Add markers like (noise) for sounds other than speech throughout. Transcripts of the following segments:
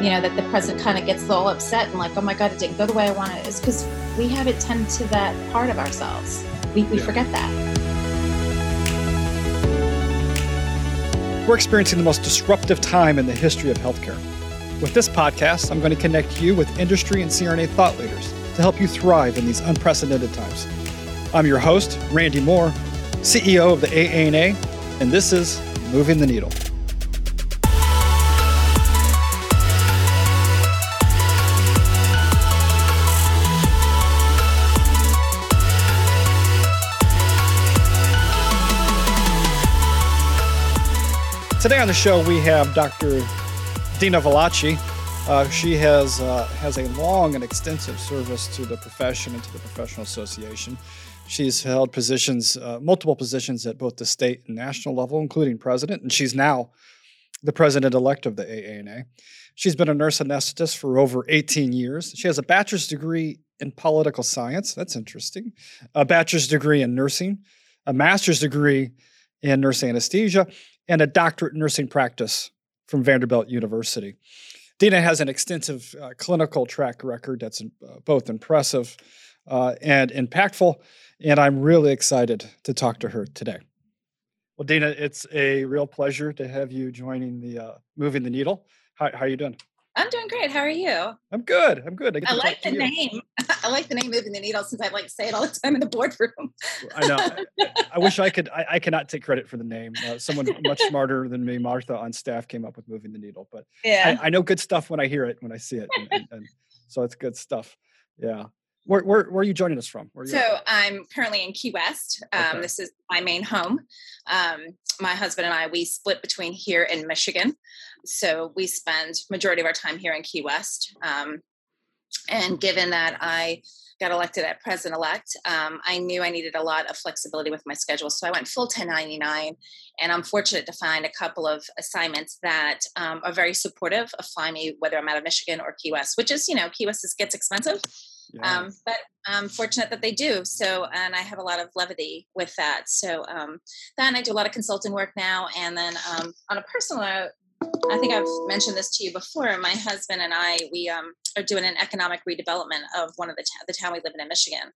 you know, that the president kind of gets all upset and like, oh my God, it didn't go the way I wanted, is because we haven't tended to that part of ourselves. We, we yeah. forget that. We're experiencing the most disruptive time in the history of healthcare. With this podcast, I'm going to connect you with industry and CRNA thought leaders to help you thrive in these unprecedented times. I'm your host, Randy Moore, CEO of the AANA, and this is Moving the Needle. Today on the show, we have Dr. Dina Velocci. Uh, she has uh, has a long and extensive service to the profession and to the professional association. She's held positions, uh, multiple positions at both the state and national level, including president, and she's now the president elect of the AANA. She's been a nurse anesthetist for over 18 years. She has a bachelor's degree in political science. That's interesting. A bachelor's degree in nursing, a master's degree in nurse anesthesia, and a doctorate in nursing practice from Vanderbilt University. Dina has an extensive uh, clinical track record that's uh, both impressive uh, and impactful, and I'm really excited to talk to her today. Well, Dina, it's a real pleasure to have you joining the uh, Moving the Needle. How, how are you doing? I'm doing great. How are you? I'm good. I'm good. I, I like the name. (laughs) I like the name moving the needle since I like to say it all the time in the boardroom. I know. I, wish I could. I, I, cannot take credit for the name. Uh, someone much smarter than me, Martha, on staff, came up with moving the needle. But yeah, I, I know good stuff when I hear it, when I see it, and, and, and so it's good stuff. Yeah. Where, where, where, are you joining us from? so at? I'm currently in Key West. Um, okay. This is my main home. Um, my husband and I, we split between here and Michigan. So we spend majority of our time here in Key West. Um, and given that I got elected at president elect, um, I knew I needed a lot of flexibility with my schedule. So I went full 1099. And I'm fortunate to find a couple of assignments that um, are very supportive of flying me, whether I'm out of Michigan or Key West, which is, you know, Key West is, gets expensive. Um, but I'm fortunate that they do. So, and I have a lot of levity with that. So, um, then I do a lot of consulting work now. And then um, on a personal note, I think I've mentioned this to you before. My husband and I, we um, are doing an economic redevelopment of one of the, the town we live in in Michigan.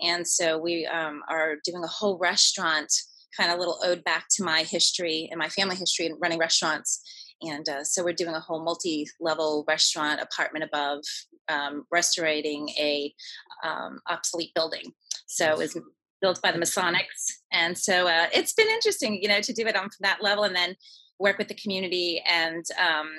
And so we um, are doing a whole restaurant kind of little ode back to my history and my family history and running restaurants and uh, so we're doing a whole multi-level restaurant apartment above um, restoring a um, obsolete building so it was built by the masonics and so uh, it's been interesting you know to do it on that level and then work with the community and um,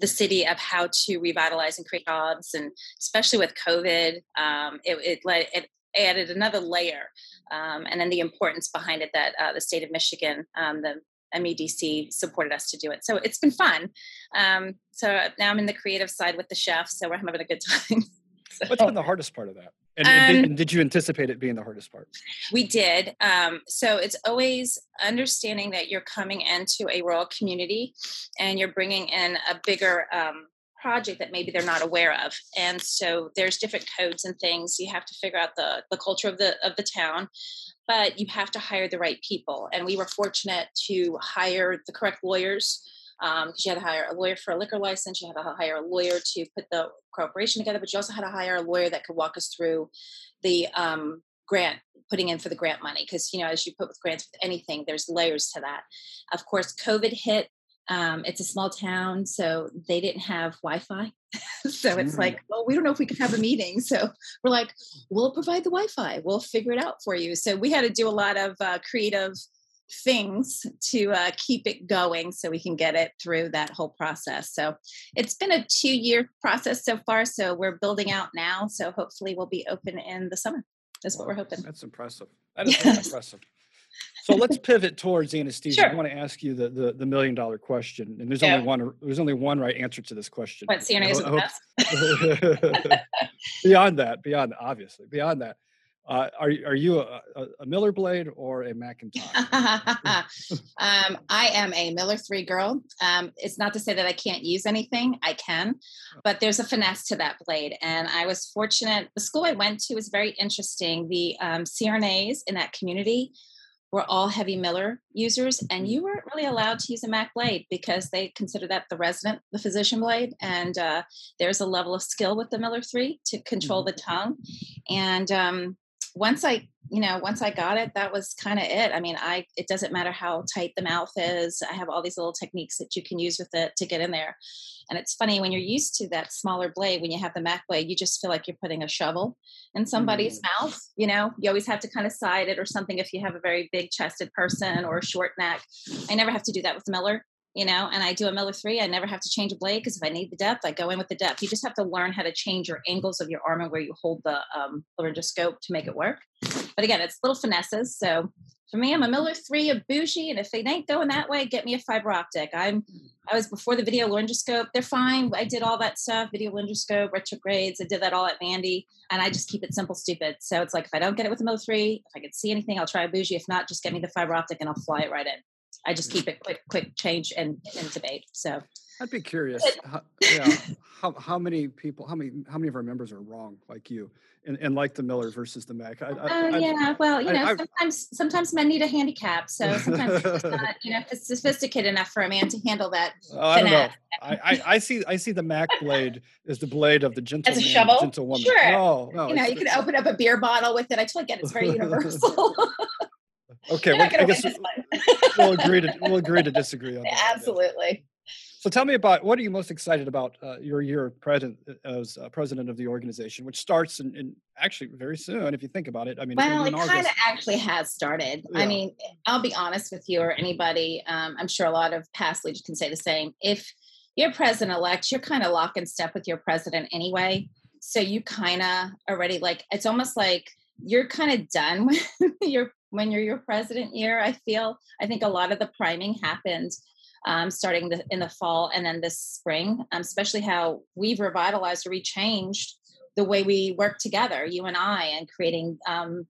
the city of how to revitalize and create jobs and especially with covid um, it, it, it added another layer um, and then the importance behind it that uh, the state of michigan um, the MEDC supported us to do it. So it's been fun. Um, so now I'm in the creative side with the chef, so we're having a good (laughs) time. so. What's been the hardest part of that? And, and, did, um, did, you anticipate it being the hardest part? We did. Um, so it's always understanding that you're coming into a rural community and you're bringing in a bigger um, project that maybe they're not aware of and so there's different codes and things you have to figure out the the culture of the of the town but you have to hire the right people. And we were fortunate to hire the correct lawyers um, you had to hire a lawyer for a liquor license, you had to hire a lawyer to put the corporation together, but you also had to hire a lawyer that could walk us through the um, grant putting in for the grant money because you know as you put with grants with anything there's layers to that of course covid hit um, it's a small town, so they didn't have Wi-Fi. (laughs) so it's mm. like, well, we don't know if we can have a meeting. So we're like, we'll provide the Wi-Fi. We'll figure it out for you. So we had to do a lot of uh, creative things to uh, keep it going so we can get it through that whole process. So it's been a two year process so far. So we're building out now. So hopefully we'll be open in the summer. That's wow, what we're hoping. That's impressive. That is yes. (laughs) impressive. So let's pivot towards anesthesia. Sure. I want to ask you the, the, the million dollar question, and there's yeah. only one there's only one right answer to this question. What CNA is the best? (laughs) beyond that, beyond obviously beyond that, uh, are are you a, a, Miller blade or a Macintosh? (laughs) um, I am a Miller three girl. Um, it's not to say that I can't use anything; I can, but there's a finesse to that blade. And I was fortunate. The school I went to was very interesting. The um, CRNAs in that community were all heavy Miller users, and you weren't really allowed to use a Mac blade because they consider that the resident, the physician blade. And uh, there's a level of skill with the Miller 3 to control mm-hmm. the tongue. And um, once I, you know, once I got it, that was kind of it. I mean, I it doesn't matter how tight the mouth is. I have all these little techniques that you can use with it to get in there. And it's funny when you're used to that smaller blade, when you have the Mac blade, you just feel like you're putting a shovel in somebody's mm. mouth. You know, you always have to kind of side it or something if you have a very big chested person or a short neck. I never have to do that with Miller you know, and I do a Miller three, I never have to change a blade because if I need the depth, I go in with the depth. You just have to learn how to change your angles of your arm and where you hold the um, laryngoscope to make it work. But again, it's little finesses. So for me, I'm a Miller three, a bougie, and if they ain't going that way, get me a fiber optic. I'm I was before the video laryngoscope. They're fine. I did all that stuff, video laryngoscope, retrogrades. I did that all at Vandy, and I just keep it simple, stupid. So it's like if I don't get it with a Miller three, if I can see anything, I'll try a bougie. If not, just get me the fiber optic, and I'll fly it right in. I just keep it quick, quick change and and debate. So I'd be curious. How, yeah, (laughs) how, how many people, how many, how many of our members are wrong like you, and, and like the Miller versus the Mac? Oh uh, yeah, well, you know, sometimes sometimes men need a handicap, so sometimes it's not, you know, if it's sophisticated enough for a man to handle that. Oh, (laughs) I don't know. I, I, I, see I see the Mac blade as the blade of the gentle (laughs) as a shovel, gentle woman. Sure. No, no, you know, you can open up a beer bottle with it. I totally get it. It's very universal. Okay, well, I guess we'll agree to we'll (laughs) agree to disagree on that. Absolutely. So tell me about what are you most excited about uh, your year president uh, as uh, president of the organization, which starts in, in, actually very soon. If you think about it, I mean, well, it kind of actually has started. Yeah. I mean, I'll be honest with you or anybody. Um, I'm sure a lot of past leaders can say the same. If you're president elect, you're kind of lock and step with your president anyway. So you kind of already like it's almost like you're kind of done (laughs) with your when you're your president year. I feel I think a lot of the priming happened um, starting the, in the fall and then this spring, um, especially how we've revitalized or rechanged the way we work together, you and I, and creating um,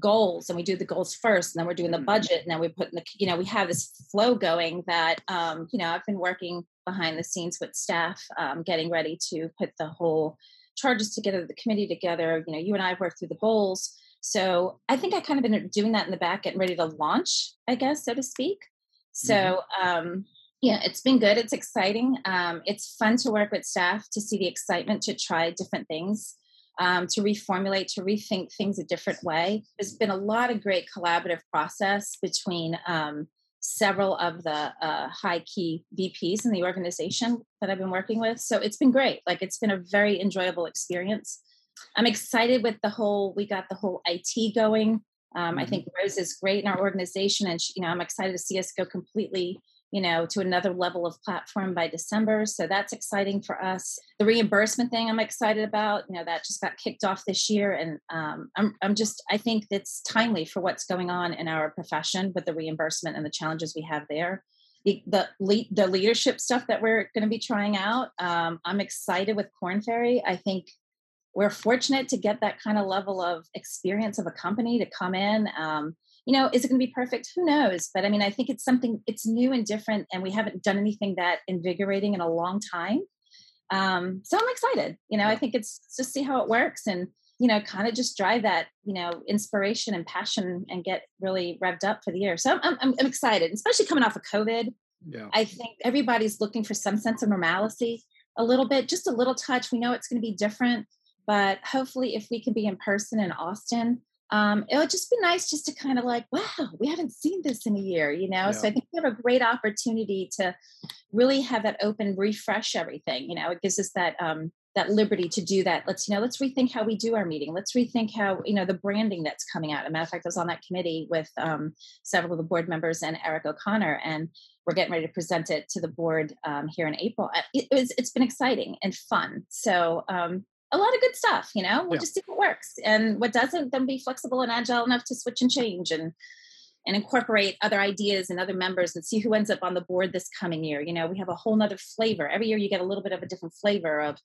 goals. And we do the goals first, and then we're doing the mm-hmm. budget, and then we put in the, you know, we have this flow going that, um, you know, I've been working behind the scenes with staff, um, getting ready to put the whole charges together, the committee together. You know, you and I have worked through the goals so I think I kind of been doing that in the back, getting ready to launch, I guess, so to speak. So mm-hmm. um, yeah, it's been good. It's exciting. Um, it's fun to work with staff to see the excitement to try different things, um, to reformulate, to rethink things a different way. There's been a lot of great collaborative process between um, several of the uh, high key VPs in the organization that I've been working with. So it's been great. Like it's been a very enjoyable experience. I'm excited with the whole, we got the whole IT going. Um, mm-hmm. I think Rose is great in our organization, and she, you know I'm excited to see us go completely, you know, to another level of platform by December. So that's exciting for us. The reimbursement thing I'm excited about. You know, that just got kicked off this year, and um, I'm I'm just I think that's timely for what's going on in our profession with the reimbursement and the challenges we have there. The the, le- the leadership stuff that we're going to be trying out. Um, I'm excited with Korn Ferry. I think we're fortunate to get that kind of level of experience of a company to come in. Um, you know, is it going to be perfect? Who knows? But I mean, I think it's something, it's new and different, and we haven't done anything that invigorating in a long time. Um, so I'm excited. You know, I think it's just see how it works and, you know, kind of just drive that, you know, inspiration and passion and get really revved up for the year. So I'm, I'm, I'm excited, especially coming off of COVID. Yeah. I think everybody's looking for some sense of normalcy a little bit, just a little touch. We know it's going to be different but hopefully, if we can be in person in Austin, um, it would just be nice just to kind of like, wow, we haven't seen this in a year, you know? Yeah. So I think we have a great opportunity to really have that open, refresh everything. You know, it gives us that um, that liberty to do that. Let's, you know, let's rethink how we do our meeting. Let's rethink how, you know, the branding that's coming out. As a matter of fact, I was on that committee with um, several of the board members and Eric O'Connor, and we're getting ready to present it to the board um, here in April. It was, it's been exciting and fun. So um, a lot of good stuff, you know. We'll yeah. just see what works. And what doesn't, then be flexible and agile enough to switch and change and and incorporate other ideas and other members and see who ends up on the board this coming year. You know, we have a whole nother flavor. Every year you get a little bit of a different flavor of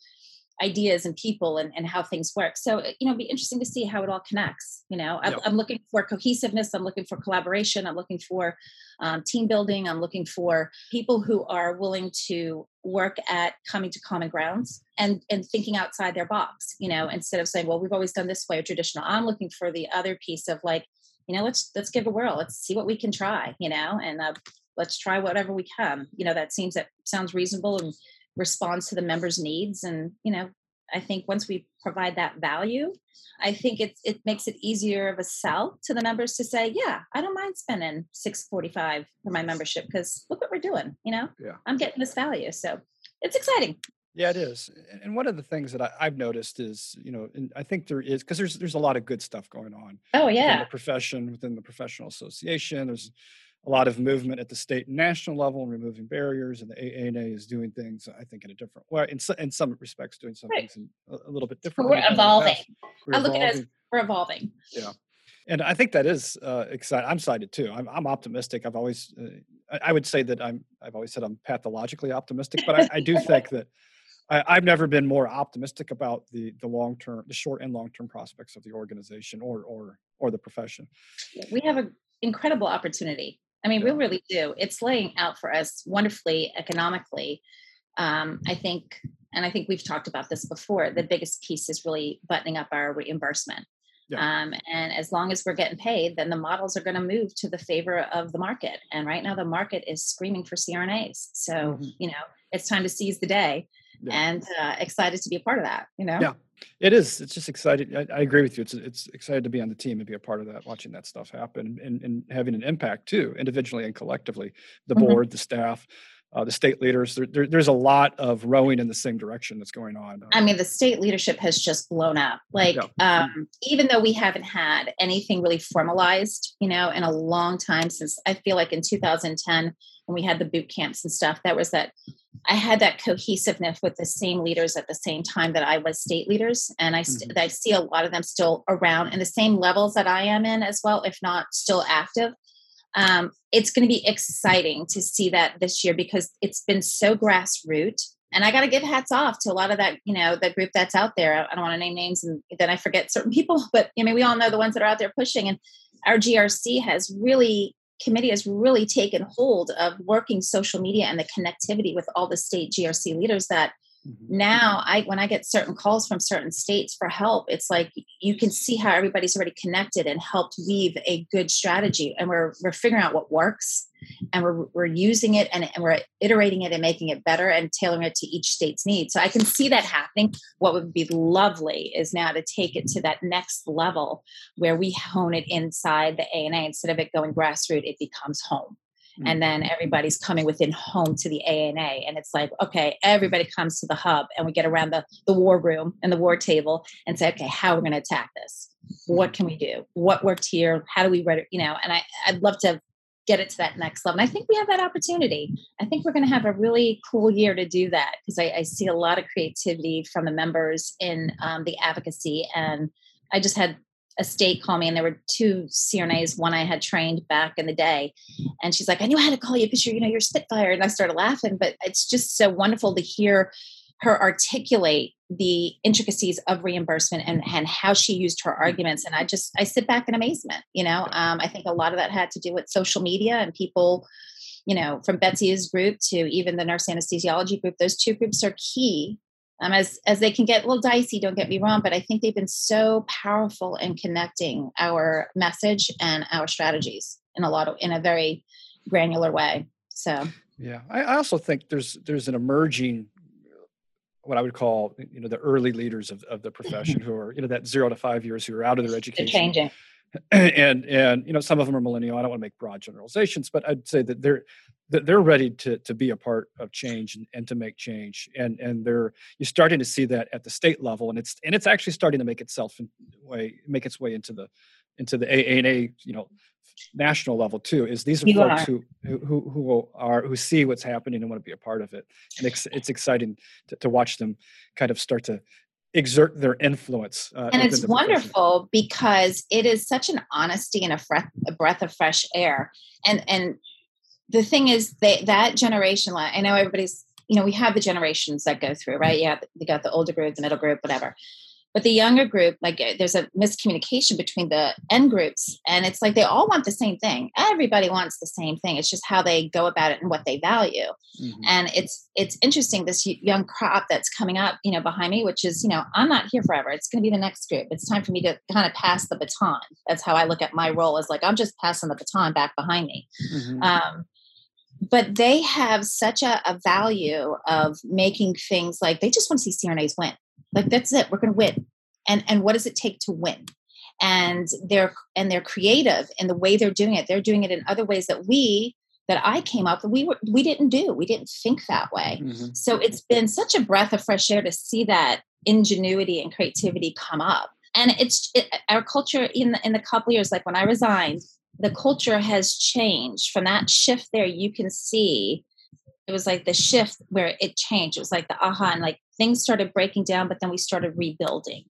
ideas and people and, and how things work. So, you know, it'd be interesting to see how it all connects. You know, yep. I'm looking for cohesiveness. I'm looking for collaboration. I'm looking for um, team building. I'm looking for people who are willing to work at coming to common grounds and and thinking outside their box. You know, instead of saying, "Well, we've always done this way or traditional." I'm looking for the other piece of like, you know let's let's give a whirl let's see what we can try you know and uh, let's try whatever we can you know that seems that sounds reasonable and responds to the members needs and you know i think once we provide that value i think it, it makes it easier of a sell to the members to say yeah i don't mind spending 645 for my membership because look what we're doing you know yeah i'm getting this value so it's exciting yeah, it is. And one of the things that I, have noticed is, you know, and I think there is because there's there's a lot of good stuff going on. Oh yeah. the profession, within the professional association, there's a lot of movement at the state and national level and removing barriers, and the AANA is doing things, I think, in a different way. In, in some respects, doing some right. things in a, a, little bit different. We're evolving. We're I look at it as we're evolving. Yeah. And I think that is uh, exciting. I'm excited too. I'm, I'm optimistic. I've always, uh, I would say that I'm, I've always said I'm pathologically optimistic, but I, I do (laughs) think that I, have never been more optimistic about the the long term, the short and long term prospects of the organization or or or the profession. We have an incredible opportunity. I mean, yeah. we really do. It's laying out for us wonderfully economically. Um, I think, and I think we've talked about this before. The biggest piece is really buttoning up our reimbursement. Yeah. Um, and as long as we're getting paid, then the models are going to move to the favor of the market. And right now, the market is screaming for CRNAs. So, mm-hmm. you know, it's time to seize the day yeah. and uh, excited to be a part of that. You know. Yeah, it is. It's just excited. I, I, agree with you. It's it's excited to be on the team and be a part of that, watching that stuff happen, and, and having an impact too, individually and collectively. The mm-hmm. board, the staff. Uh, the state leaders. There, there, there's a lot of rowing in the same direction that's going on. I mean, the state leadership has just blown up. Like, yeah. um, even though we haven't had anything really formalized, you know, in a long time since I feel like in 2010 when we had the boot camps and stuff, that was that I had that cohesiveness with the same leaders at the same time that I was state leaders, and I st- mm-hmm. I see a lot of them still around in the same levels that I am in as well, if not still active. Um, it's going to be exciting to see that this year because it's been so grassroots. And I got to give hats off to a lot of that, you know, the group that's out there. I don't want to name names and then I forget certain (laughs) people, but I mean, we all know the ones that are out there pushing. And our GRC has really committee has really taken hold of working social media and the connectivity with all the state GRC leaders that mm-hmm. now I when I get certain calls from certain states for help, it's like you can see how everybody's already connected and helped weave a good strategy. And we're we're figuring out what works and we're, we're using it and, and we're iterating it and making it better and tailoring it to each state's needs. So I can see that happening. What would be lovely is now to take it to that next level where we hone it inside the ANA instead of it going grassroots, it becomes home. Mm-hmm. And then everybody's coming within home to the ANA. And it's like, okay, everybody comes to the hub and we get around the, the war room and the war table and say, okay, how are we going to attack this? What can we do? What worked here? How do we, you know, and I, I'd love to get it to that next level. And I think we have that opportunity. I think we're going to have a really cool year to do that because I, I, see a lot of creativity from the members in um, the advocacy. And I just had a state call me, and there were two CRNAs. One I had trained back in the day, and she's like, "I knew I had to call you because you're, you know, you're Spitfire." And I started laughing. But it's just so wonderful to hear her articulate the intricacies of reimbursement and, and how she used her arguments and i just i sit back in amazement you know? Um, i think a lot of that had to do with social media and people you know from betsy's group to even the nurse anesthesiology group those two groups are key. Um, as as they can get a little dicey don't get me wrong but i think they've been so powerful in connecting our message and our strategies in a lot of in a very granular way so. Yeah i also think there's there's an emerging what I would call, you know, the early leaders of, of the profession (laughs) who are, you know, that zero to five years who are out of their education. They're changing. (clears throat) And, and, you know, some of them are millennial. I don't want to make broad generalizations, but I'd say that they're, that they're ready to, to be a part of change and, and to make change. And, and they're, you're starting to see that at the state level and it's, and it's actually starting to make itself in way, make its way into the, into the AANA, you know, national level too is these are you folks are. Who, who who are who see what's happening and want to be a part of it. And it's, it's exciting to, to watch them kind of start to exert their influence uh, and it's wonderful because it is such an honesty and a, breath, a breath of fresh air. And and the thing is they, that generation i know everybody's you know we have the generations that go through right? Yeah you got the older group the middle group whatever but the younger group, like uh, there's a miscommunication between the end groups, and it's like they all want the same thing. Everybody wants the same thing. It's just how they go about it and what they value. Mm-hmm. And it's it's interesting this young crop that's coming up, you know, behind me, which is you know I'm not here forever. It's going to be the next group. It's time for me to kind of pass the baton. That's how I look at my role. As like I'm just passing the baton back behind me. Mm-hmm. Um, but they have such a, a, value of making things like they just want to see CRNAs win. Like that's it. We're going to win. And and what does it take to win? And they're and they're creative in the way they're doing it. They're doing it in other ways that we that I came up we were we didn't do. We didn't think that way. Mm-hmm. So it's been such a breath of fresh air to see that ingenuity and creativity come up. And it's it, our culture in the, in the couple years, like when I resigned, the culture has changed from that shift there. You can see it was like the shift where it changed. It was like the aha, and like things started breaking down, but then we started rebuilding.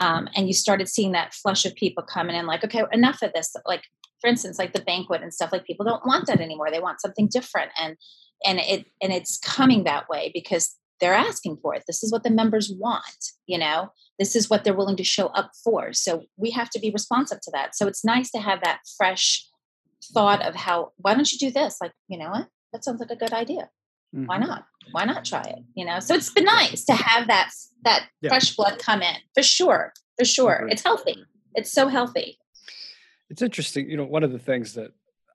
Um, and you started seeing that flush of people coming in, like, okay, enough of this. Like, for instance, like the banquet and stuff. Like, people don't want that anymore. They want something different, and and it and it's coming that way because they're asking for it. This is what the members want. You know, this is what they're willing to show up for. So we have to be responsive to that. So it's nice to have that fresh thought of how. Why don't you do this? Like, you know what? That sounds like a good idea. Mm-hmm. Why not? Why not try it? You know, so it's been nice to have that that yeah. fresh blood come in for sure, for sure. It's healthy. It's so healthy. It's interesting. You know, one of the things that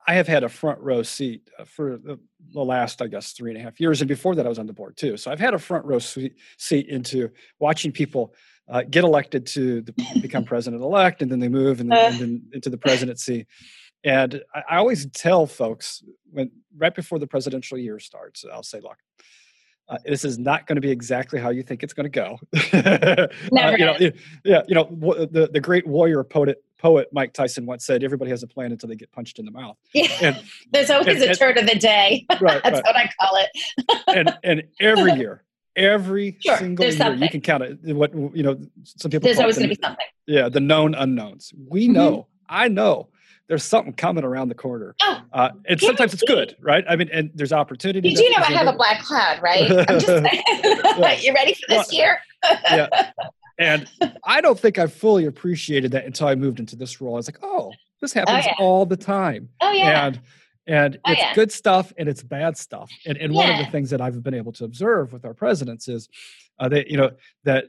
I have had a front row seat uh, for the, last, I guess, three and a half years, and before that, I was on the board too. So I've had a front row seat into watching people uh, get elected to the, become (laughs) president elect, and then they move and then, uh. and then into the presidency. And I, I, always tell folks when right before the presidential year starts, I'll say, look, uh, this is not going to be exactly how you think it's going to go. Never. (laughs) Uh, you know, yeah, you know, the the great warrior poet poet Mike Tyson once said, "Everybody has a plan until they get punched in the mouth." (laughs) Yeah. And, There's always and, a turn of the day. (laughs) Right, That's right. what I call it. and and every year, every sure, single year, something. you can count it. What you know, some people. There's always going to be something. Yeah, the known unknowns. We mm-hmm. know. I know there's something coming around the corner. Oh, uh, and sometimes it's good, right? I mean, and there's opportunity. You do know I have a black cloud, right? (laughs) I'm just saying. (laughs) you ready for this well, year? yeah. (laughs) And I don't think I fully appreciated that until I moved into this role. I was like, oh, this oh, happens oh, yeah. all the time. Oh yeah. And and oh, it's yeah. good stuff and it's bad stuff. And and yeah. one of the things that I've been able to observe with our presidents is uh, that you know that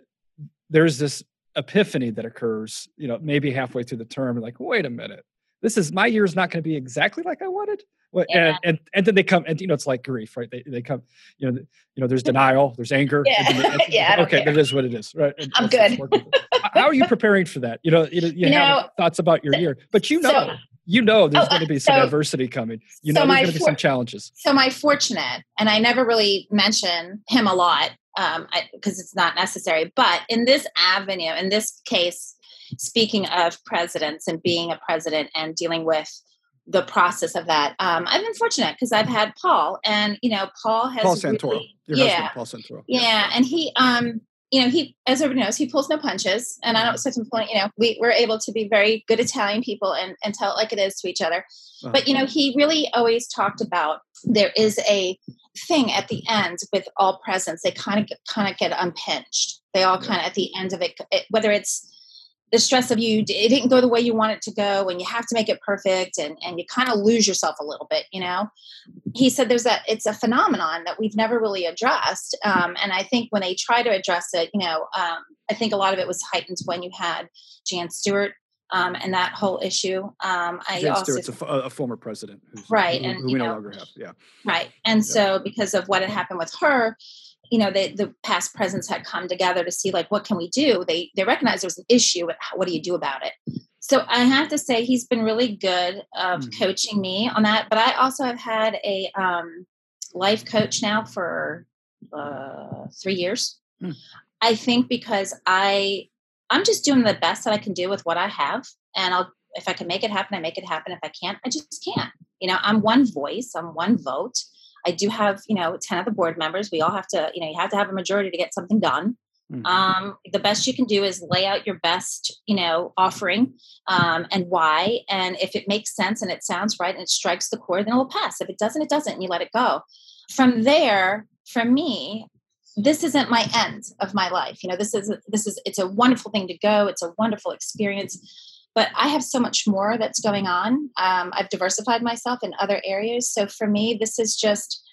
there's this epiphany that occurs, you know, maybe halfway through the term, like, wait a minute, this is my year is not going to be exactly like I wanted. Well, yeah. and, and and then they come and you know it's like grief, right? They they come, you know, you know, there's (laughs) denial, there's anger. Yeah, they, (laughs) yeah. Okay, that is what it is, right? And I'm good. (laughs) How are you preparing for that? You know, you, you, you have know, thoughts about your year, but you know. So, you know there's oh, going to be some so, adversity coming. You know so there's going to be some challenges. So my fortunate, and I never really mention him a lot because um, it's not necessary. But in this avenue, in this case, speaking of presidents and being a president and dealing with the process of that. Um, I've been fortunate because I've had Paul, and you know, Paul has Paul Santoro, really, yeah, husband, Paul Santoro, yeah. yeah, and he, um, you know, he, as everybody knows, he pulls no punches, and I don't expect him point. You know, we we're able to be very good Italian people and and tell it like it is to each other. Uh-huh. But you know, he really always talked about there is a thing at the end with all presidents. They kind of kind of get unpinched. They all kind of at the end of it, it whether it's the stress of you it didn't go the way you want it to go and you have to make it perfect and, and you kind of lose yourself a little bit you know he said there's a it's a phenomenon that we've never really addressed um, and i think when they try to address it you know um, i think a lot of it was heightened when you had jan stewart um, and that whole issue. Um, I Jan also, Stewart's a, a former president, right, who, and who we know, no longer have. Yeah, right. And yeah. so, because of what had happened with her, you know the, the past presidents had come together to see like what can we do? They they recognized there was an issue what do you do about it? So i have to say he's been really good of mm. coaching me on that but i also have had a um, life coach now for uh, three years. Mm. i think because i i'm just doing the best that i can do with what i have and i'll if i can make it happen i make it happen. If i can't i just can't. You know i'm one voice i'm one vote I do have, you know, 10 of the board members. We all have to, you know, you have to have a majority to get something done. Mm-hmm. Um, the best you can do is lay out your best, you know, offering um, and why. And if it makes sense and it sounds right and it strikes the chord, then it will pass. If it doesn't, it doesn't, and you let it go. From there, for me, this isn't my end of my life you know this is this is it's a wonderful thing to go it's a wonderful experience but i have so much more that's going on. Um, i've diversified myself in other areas. So for me this is just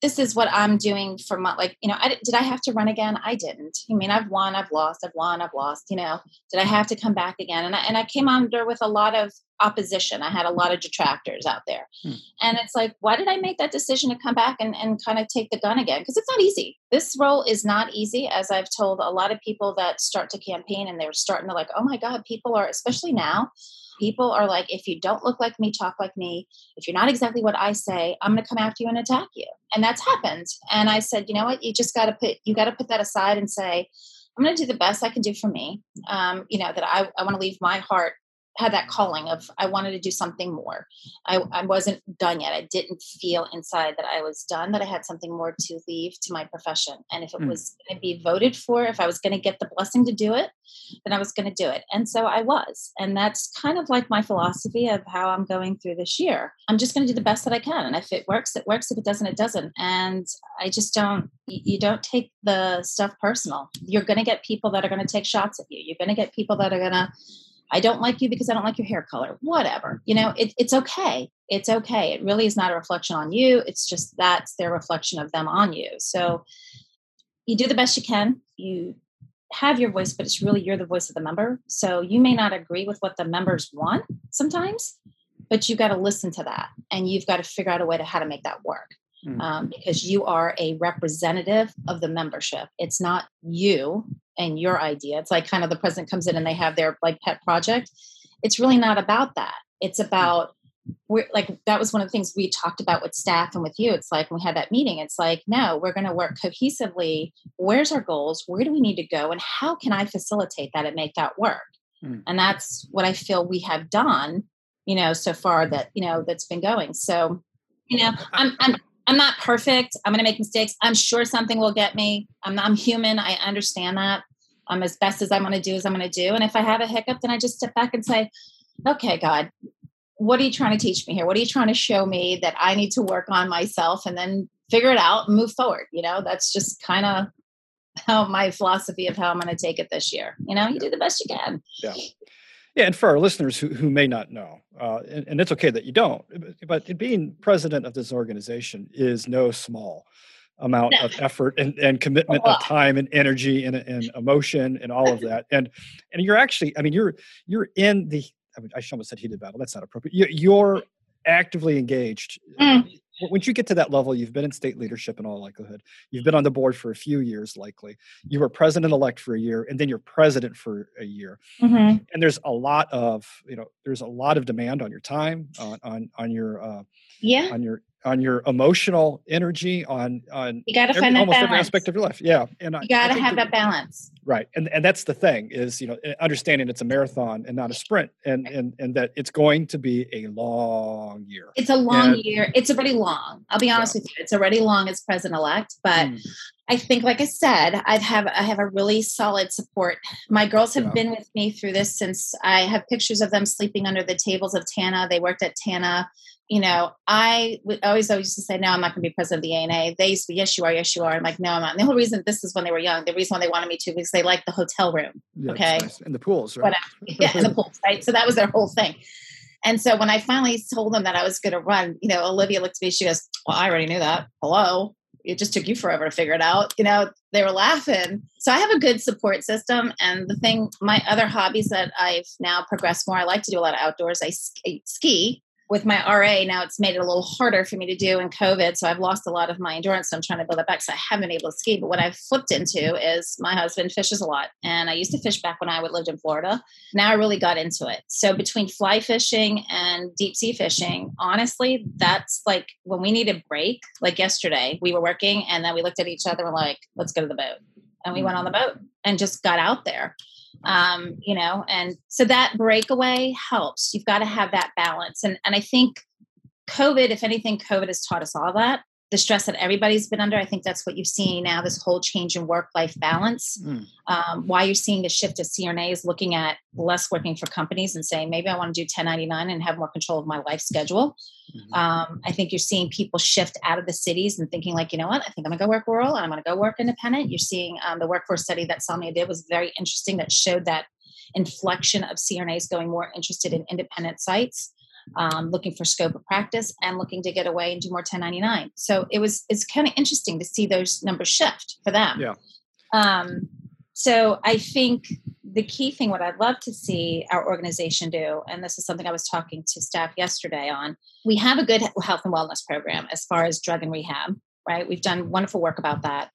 this is what I'm doing for my like you know I did I have to run again? I didn't. I mean I've won I've lost I've won I've lost you know. Did I have to come back again? And I, and I came under with a lot of opposition. I had a lot of detractors out there. Hmm. and it's like why did I make that decision to come back and, and kind of take the gun again? Because it's not easy. This role is not easy as I've told a lot of people that start to campaign and they're starting to like oh my god people are especially now people are like, if you don't look like me, talk like me, if you're not exactly what I say, I'm going to come after you and attack you. And that's happened. And I said, you know what? You just got to put, you got to put that aside and say, I'm going to do the best I can do for me. Um, you know, that I, I want to leave my heart had that calling of I wanted to do something more. I, I wasn't done yet. I didn't feel inside that I was done, that I had something more to leave to my profession. And if it mm. was going to be voted for, if I was going to get the blessing to do it, then I was going to do it. And so I was. And that's kind of like my philosophy of how I'm going through this year. I'm just going to do the best that I can. And if it works, it works. If it doesn't, it doesn't. And I just don't, you don't take the stuff personal. You're going to get people that are going to take shots at you. You're going to get people that are going to, I don't like you because I don't like your hair color. Whatever. You know, it, it's okay. It's okay. It really is not a reflection on you. It's just that's their reflection of them on you. So you do the best you can. You have your voice, but it's really you're the voice of the member. So you may not agree with what the members want sometimes, but you've got to listen to that and you've got to figure out a way to how to make that work. Mm. Um, because you are a representative of the membership. It's not you and your idea. It's like kind of the president comes in and they have their like pet project. It's really not about that. It's mm. about we're like that was one of the things we talked about with staff and with you. It's like when we had that meeting, it's like, no, we're going to work cohesively. Where's our goals? Where do we need to go? And how can I facilitate that and make that work? Mm. And that's what I feel we have done, you know, so far that, you know, that's been going. So, you know, I'm, I'm, I'm not perfect. I'm going to make mistakes. I'm sure something will get me. I'm, I'm human. I understand that. I'm as best as I'm going to do as I'm going to do. And if I have a hiccup, then I just step back and say, okay, God, what are you trying to teach me here? What are you trying to show me that I need to work on myself and then figure it out and move forward? You know, that's just kind of how my philosophy of how I'm going to take it this year. You know, you do the best you can. Yeah. Yeah, and for our listeners who, who may not know, uh, and, and, it's okay that you don't, but being president of this organization is no small amount no. of (laughs) effort and, and commitment of time and energy and, and emotion and all of that. And and you're actually, I mean, you're you're in the I, mean, I almost said heated battle. That's not appropriate. You're actively engaged. Mm once you get to that level, you've been in state leadership in all likelihood. You've been on the board for a few years, likely. You were president elect for a year, and then you're president for a year. Mm-hmm. And there's a lot of, you know, there's a lot of demand on your time, on on, on your, uh, yeah, on your on your emotional energy on on you got to find that almost balance. every aspect of your life yeah and you got to have that balance right and and that's the thing is you know understanding it's a marathon and not a sprint and and and that it's going to be a long year it's a long and, year it's already long i'll be honest yeah. with you it's already long as president elect but mm. I think, like I said, I have I have a really solid support. My girls have yeah. been with me through this since I have pictures of them sleeping under the tables of Tana. They worked at Tana you know, I would always always used to say, no, I'm not going to be president of the ANA. They used to be, yes, you are, yes, you are. I'm like, no, I'm not. And the whole reason this is when they were young. The reason why they wanted me to because they liked the hotel room. Yeah, okay. Nice. And the pools, right? (laughs) yeah, and the pools, (laughs) right? So that was their whole thing. And so when I finally told them that I was going to run, you know, Olivia looked at me, she goes, well, I already knew that. Hello. It just took you forever to figure it out. You know, they were laughing. So I have a good support system. And the thing, my other hobbies that I've now progressed more, I like to do a lot of outdoors. I ski with my RA now, it's made it a little harder for me to do in COVID. So I've lost a lot of my endurance. So I'm trying to build it back. So I haven't been able to ski. But what I've flipped into is my husband fishes a lot. And I used to fish back when I would lived in Florida. Now I really got into it. So between fly fishing and deep sea fishing, honestly, that's like when we need a break. Like yesterday, we were working and then we looked at each other and like, let's go to the boat. And we went on the boat and just got out there um, you know and so that breakaway helps. You've got to have that balance and and i think covid if anything covid has taught us all that the stress that everybody's been under. I think that's what you're seeing now this whole change in work life balance. Mm. Um, why you're seeing the shift of CRNAs looking at less working for companies and saying, maybe I want to do 1099 and have more control of my life schedule. Mm-hmm. Um, I think you're seeing people shift out of the cities and thinking, like, you know what, I think I'm going to go work rural and I'm going to go work independent. You're seeing um, the workforce study that Somnia did was very interesting that showed that inflection of CRNAs going more interested in independent sites um, looking for scope of practice and looking to get away and do more 1099 so it was it's kind of interesting to see those numbers shift for them. Yeah. Um, so i think the key thing what i'd love to see our organization do and this is something i was talking to staff yesterday on we have a good health and wellness program as far as drug and rehab right? We've done wonderful work about that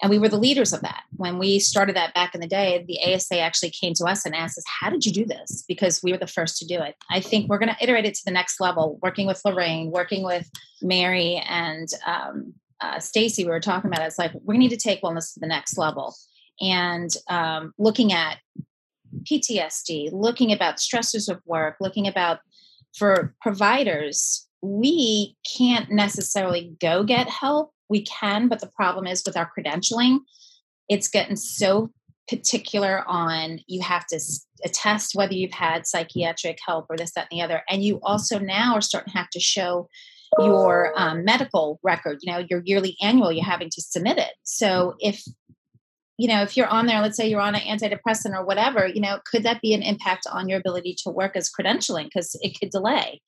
and we were the leaders of that. When we started that back in the day, the ASA actually came to us and asked us, How did you do this? Because we were the first to do it. I think we're going to iterate it to the next level, working with Lorraine, working with Mary and um, uh, Stacy. We were talking about it. It's like we need to take wellness to the next level and um, looking at PTSD, looking about stressors of work, looking about for providers, we can't necessarily go get help we can, but the problem is with our credentialing, it's getting so particular on you have to attest whether you've had psychiatric help or this, that, and the other. And you also now are starting to have to show your um, medical record, you know, your yearly annual, you're having to submit it. So if you know, if you're on there, let's say you're on an antidepressant or whatever, you know, could that be an impact on your ability to work as credentialing because it could delay?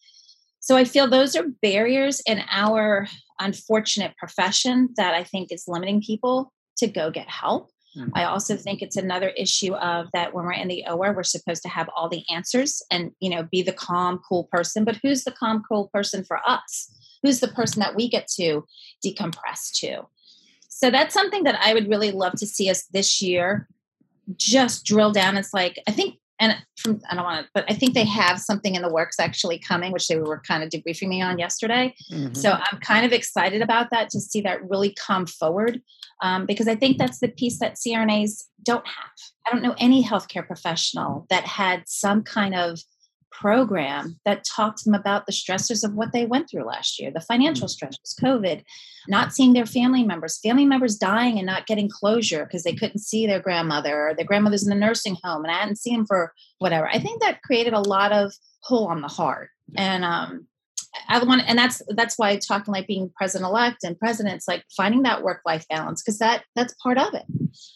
So I feel those are barriers in our unfortunate profession that I think is limiting people to go get help. Mm-hmm. I also think it's another issue of that when we're in the OR, we're supposed to have all the answers and you know be the calm, cool person. But who's the calm, cool person for us? Who's the person that we get to decompress to? So that's something that I would really love to see us this year just drill down. It's like I think and from I don't want to, but I think they have something in the works actually coming, which they were kind of debriefing me on yesterday. Mm-hmm. So I'm kind of excited about that to see that really come forward um, because I think that's the piece that CRNAs don't have. I don't know any healthcare professional that had some kind of program that talked to them about the stressors of what they went through last year the financial mm. stressors covid not seeing their family members family members dying and not getting closure because they couldn't see their grandmother or their grandmother's in the nursing home and i hadn't seen them for whatever. I think that created a lot of pull on the heart. And um, I want, and that's that's why talking like being president elect and presidents, like finding that work life balance, because that that's part of it.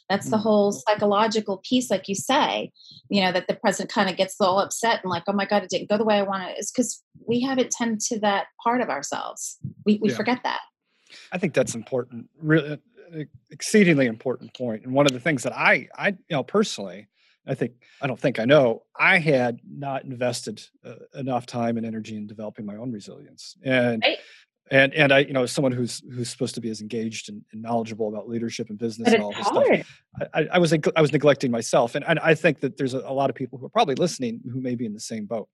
That's the mm-hmm. whole psychological piece, like you say, you know, that the president kind of gets all upset and like, oh my god, it didn't go the way I wanted. Is because we haven't tend to that part of ourselves. We we yeah. forget that. I think that's important, really exceedingly important point. And one of the things that I I you know personally I think I don't think I know I had not invested uh, enough time and energy in developing my own resilience and right. and and I you know as someone who's who's supposed to be as engaged and, and knowledgeable about leadership and business but and all this hard. stuff I, I, was I was neglecting myself and, and I think that there's a, a, lot of people who are probably listening who may be in the same boat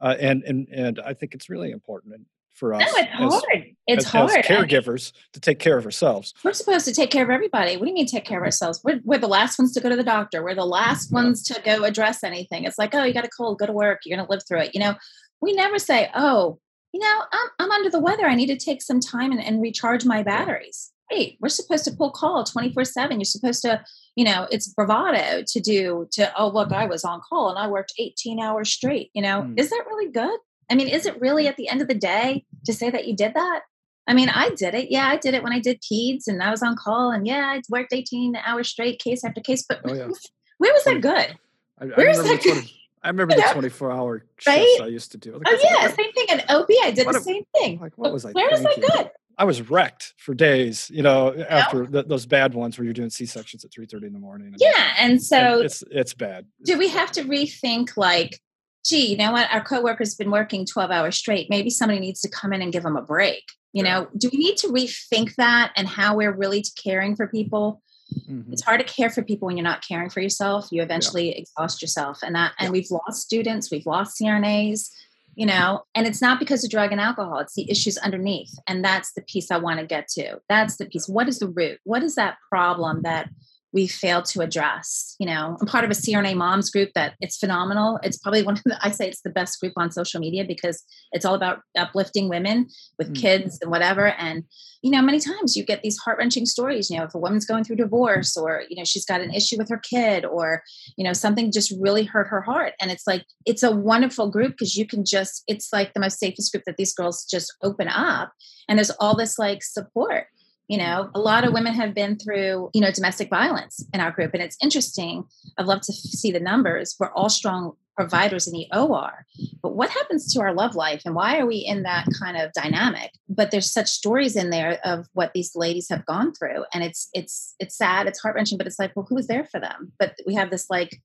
uh, and and and I think it's really important for us. No, it's as, hard. It's as, hard. As caregivers to take care of ourselves. We're supposed to take care of everybody. What do you mean take care of ourselves? We're, we're the last ones to go to the doctor. We're the last yeah. ones to go address anything. It's like, oh, you got a cold, go to work. You're going to live through it. You know, we never say, oh, you know, I'm, I'm under the weather. I need to take some time and, and recharge my batteries. Hey, we're supposed to pull call 24 7. You're supposed to, you know, it's bravado to do to, oh, look, I was on call and I worked 18 hours straight. You know, mm. is that really good? I mean, is it really at the end of the day to say that you did that? I mean, I did it. Yeah, I did it when I did peds and I was on call and yeah, I worked 18 hours straight, case after case. But oh, yeah. (laughs) where was that good? I, I where is that good? 20, I remember the (laughs) 24 hour shifts right? I used to do. Like, oh, yeah, same thing. In OB, I did the same thing. Like, what was I Where thinking? was that good? I was wrecked for days, you know, after the, those bad ones where you're doing C sections at 3:30 in the morning. And, yeah, and so and it's it's bad. Do we have to rethink like gee, you know what? Our coworker's been working 12 hours straight. Maybe somebody needs to come in and give them a break. You know, do we need to rethink that and how we're really caring for people? Mm-hmm. It's hard to care for people when you're not caring for yourself. You eventually yeah. exhaust yourself. And that and yeah. we've lost students, we've lost CRNAs, you know, and it's not because of drug and alcohol, it's the issues underneath. And that's the piece I want to get to. That's the piece. What is the root? What is that problem that we fail to address. You know, I'm part of a CRNA moms group that it's phenomenal. It's probably one of the, (laughs) I say it's the best group on social media because it's all about uplifting women with mm-hmm. kids and whatever. And, you know, many times you get these heart wrenching stories, you know, if a woman's going through divorce or, you know, she's got an issue with her kid or, you know, something just really hurt her heart. And it's like, it's a wonderful group because you can just, it's like the most safest group that these girls just open up. And there's all this like support you know a lot of women have been through you know domestic violence in our group. And it's interesting i'd love to see the numbers. We're all strong providers in the or but what happens to our love life? And why are we in that kind of dynamic? But there's such stories in there of what these ladies have gone through. And it's it's it's sad it's heart-wrenching but it's like well who was there for them? But we have this like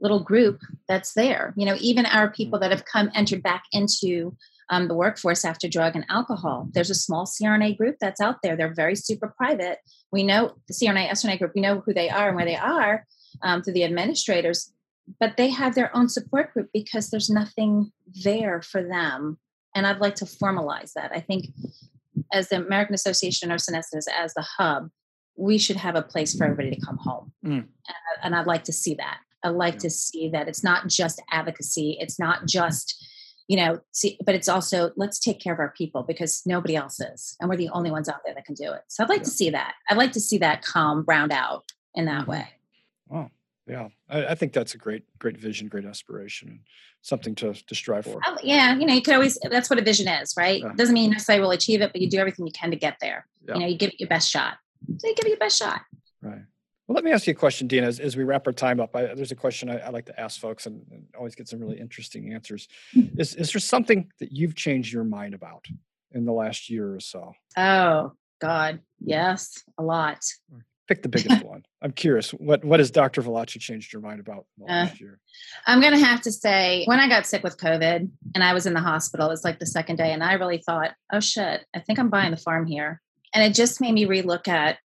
little group that's there. You know even our people mm. that have come entered back into um, the workforce after drug and alcohol. There's a small CRNA group that's out there. They're very super private. We know the CRNA SRNA group. We know who they are and where they are um, through the administrators, but they have their own support group because there's nothing there for them. And I'd like to formalize that. I think as the American Association of Nurse Anesthetists, as the hub, we should have a place for everybody to come home. Mm. And, and I'd like to see that. I'd like yeah. to see that it's not just advocacy. It's not just you know see but it's also let's take care of our people because nobody else is and we're the only ones out there that can do it. So i'd like yeah. to see that. I'd like to see that come round out in that mm-hmm. way. Wow. Yeah. I, I, think that's a great great vision great aspiration and something to, to strive for. Oh, yeah you know you could always that's what a vision is right? Yeah. doesn't mean necessarily will achieve it but you do everything you can to get there. Yeah. you know you give it your best shot. So you give it your best shot. Right well, let me ask you a question, Dina. As, as we wrap our time up, I, there's a question I, I, like to ask folks, and, and, always get some really interesting answers. Is is there something that you've changed your mind about in the last year or so? Oh God, yes, a lot. Pick the biggest (laughs) one. I'm curious. What what has Dr. Velocci changed your mind about uh, last year? I'm gonna have to say when I got sick with COVID and I was in the hospital, it was like the second day, and I really thought, oh shit, I think I'm buying the farm here. And it just made me relook at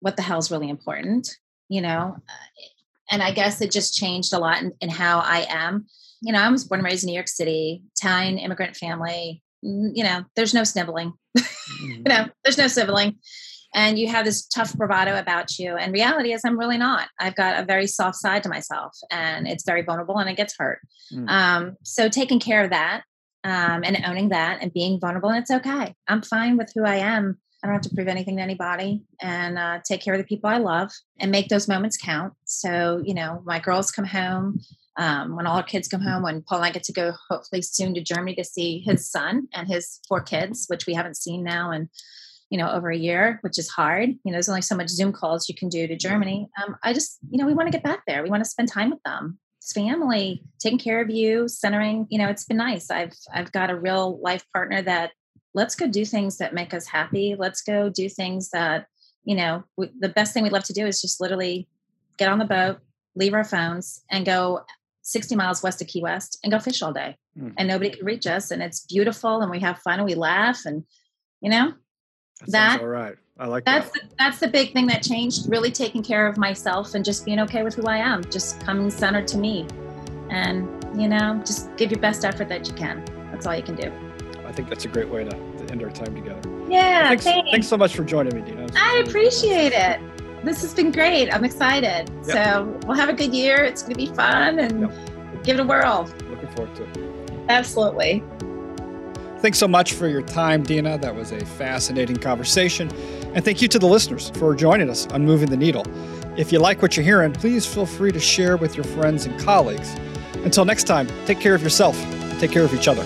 what the hell is really important, you know? And I guess it just changed a lot in, in how I am. You know, I was born and raised in New York City, Italian immigrant family. You know, there's no sniveling. (laughs) Mm-hmm. you know, there's no sniveling. And you have this tough bravado about you. And reality is, I'm really not. I've got a very soft side to myself, and it's very vulnerable and it gets hurt. Mm. Um, so, taking care of that um, and owning that and being vulnerable, and it's okay. I'm fine with who I am I don't have to prove anything to anybody and uh, take care of the people I love and make those moments count. So, you know, my girls come home, um, when all our kids come home, when Paul and I get to go hopefully soon to Germany to see his son and his four kids, which we haven't seen now in, you know, over a year, which is hard. You know, there's only so much Zoom calls you can do to Germany. Um, I just, you know, we want to get back there. We want to spend time with them. It's family, taking care of you, centering. You know, it's been nice. I've I've got a real life partner that let's go do things that make us happy. Let's go do things that, you know, we, the best thing we'd love to do is just literally get on the boat, leave our phones, and go 60 miles west of Key West and go fish all day. Mm. And nobody can reach us. And it's beautiful and we have fun and we laugh and, you know, that, that all right. I like that's that. The, that's the big thing that changed. Really taking care of myself and just being okay with who I am. Just coming centered to me, and you know, just give your best effort that you can. That's all you can do think that's a great way to, to end our time together. Yeah, thanks, thanks. thanks. so much for joining me, Dina. I appreciate it. This has been great. I'm excited. Yep. So we'll have a good year. It's going to be fun and yep. give it a whirl. Looking forward to it. Absolutely. Thanks so much for your time, Dina. That was a fascinating conversation. And thank you to the listeners for joining us on Moving the Needle. If you like what you're hearing, please feel free to share with your friends and colleagues. Until next time, take care of yourself, take care of each other.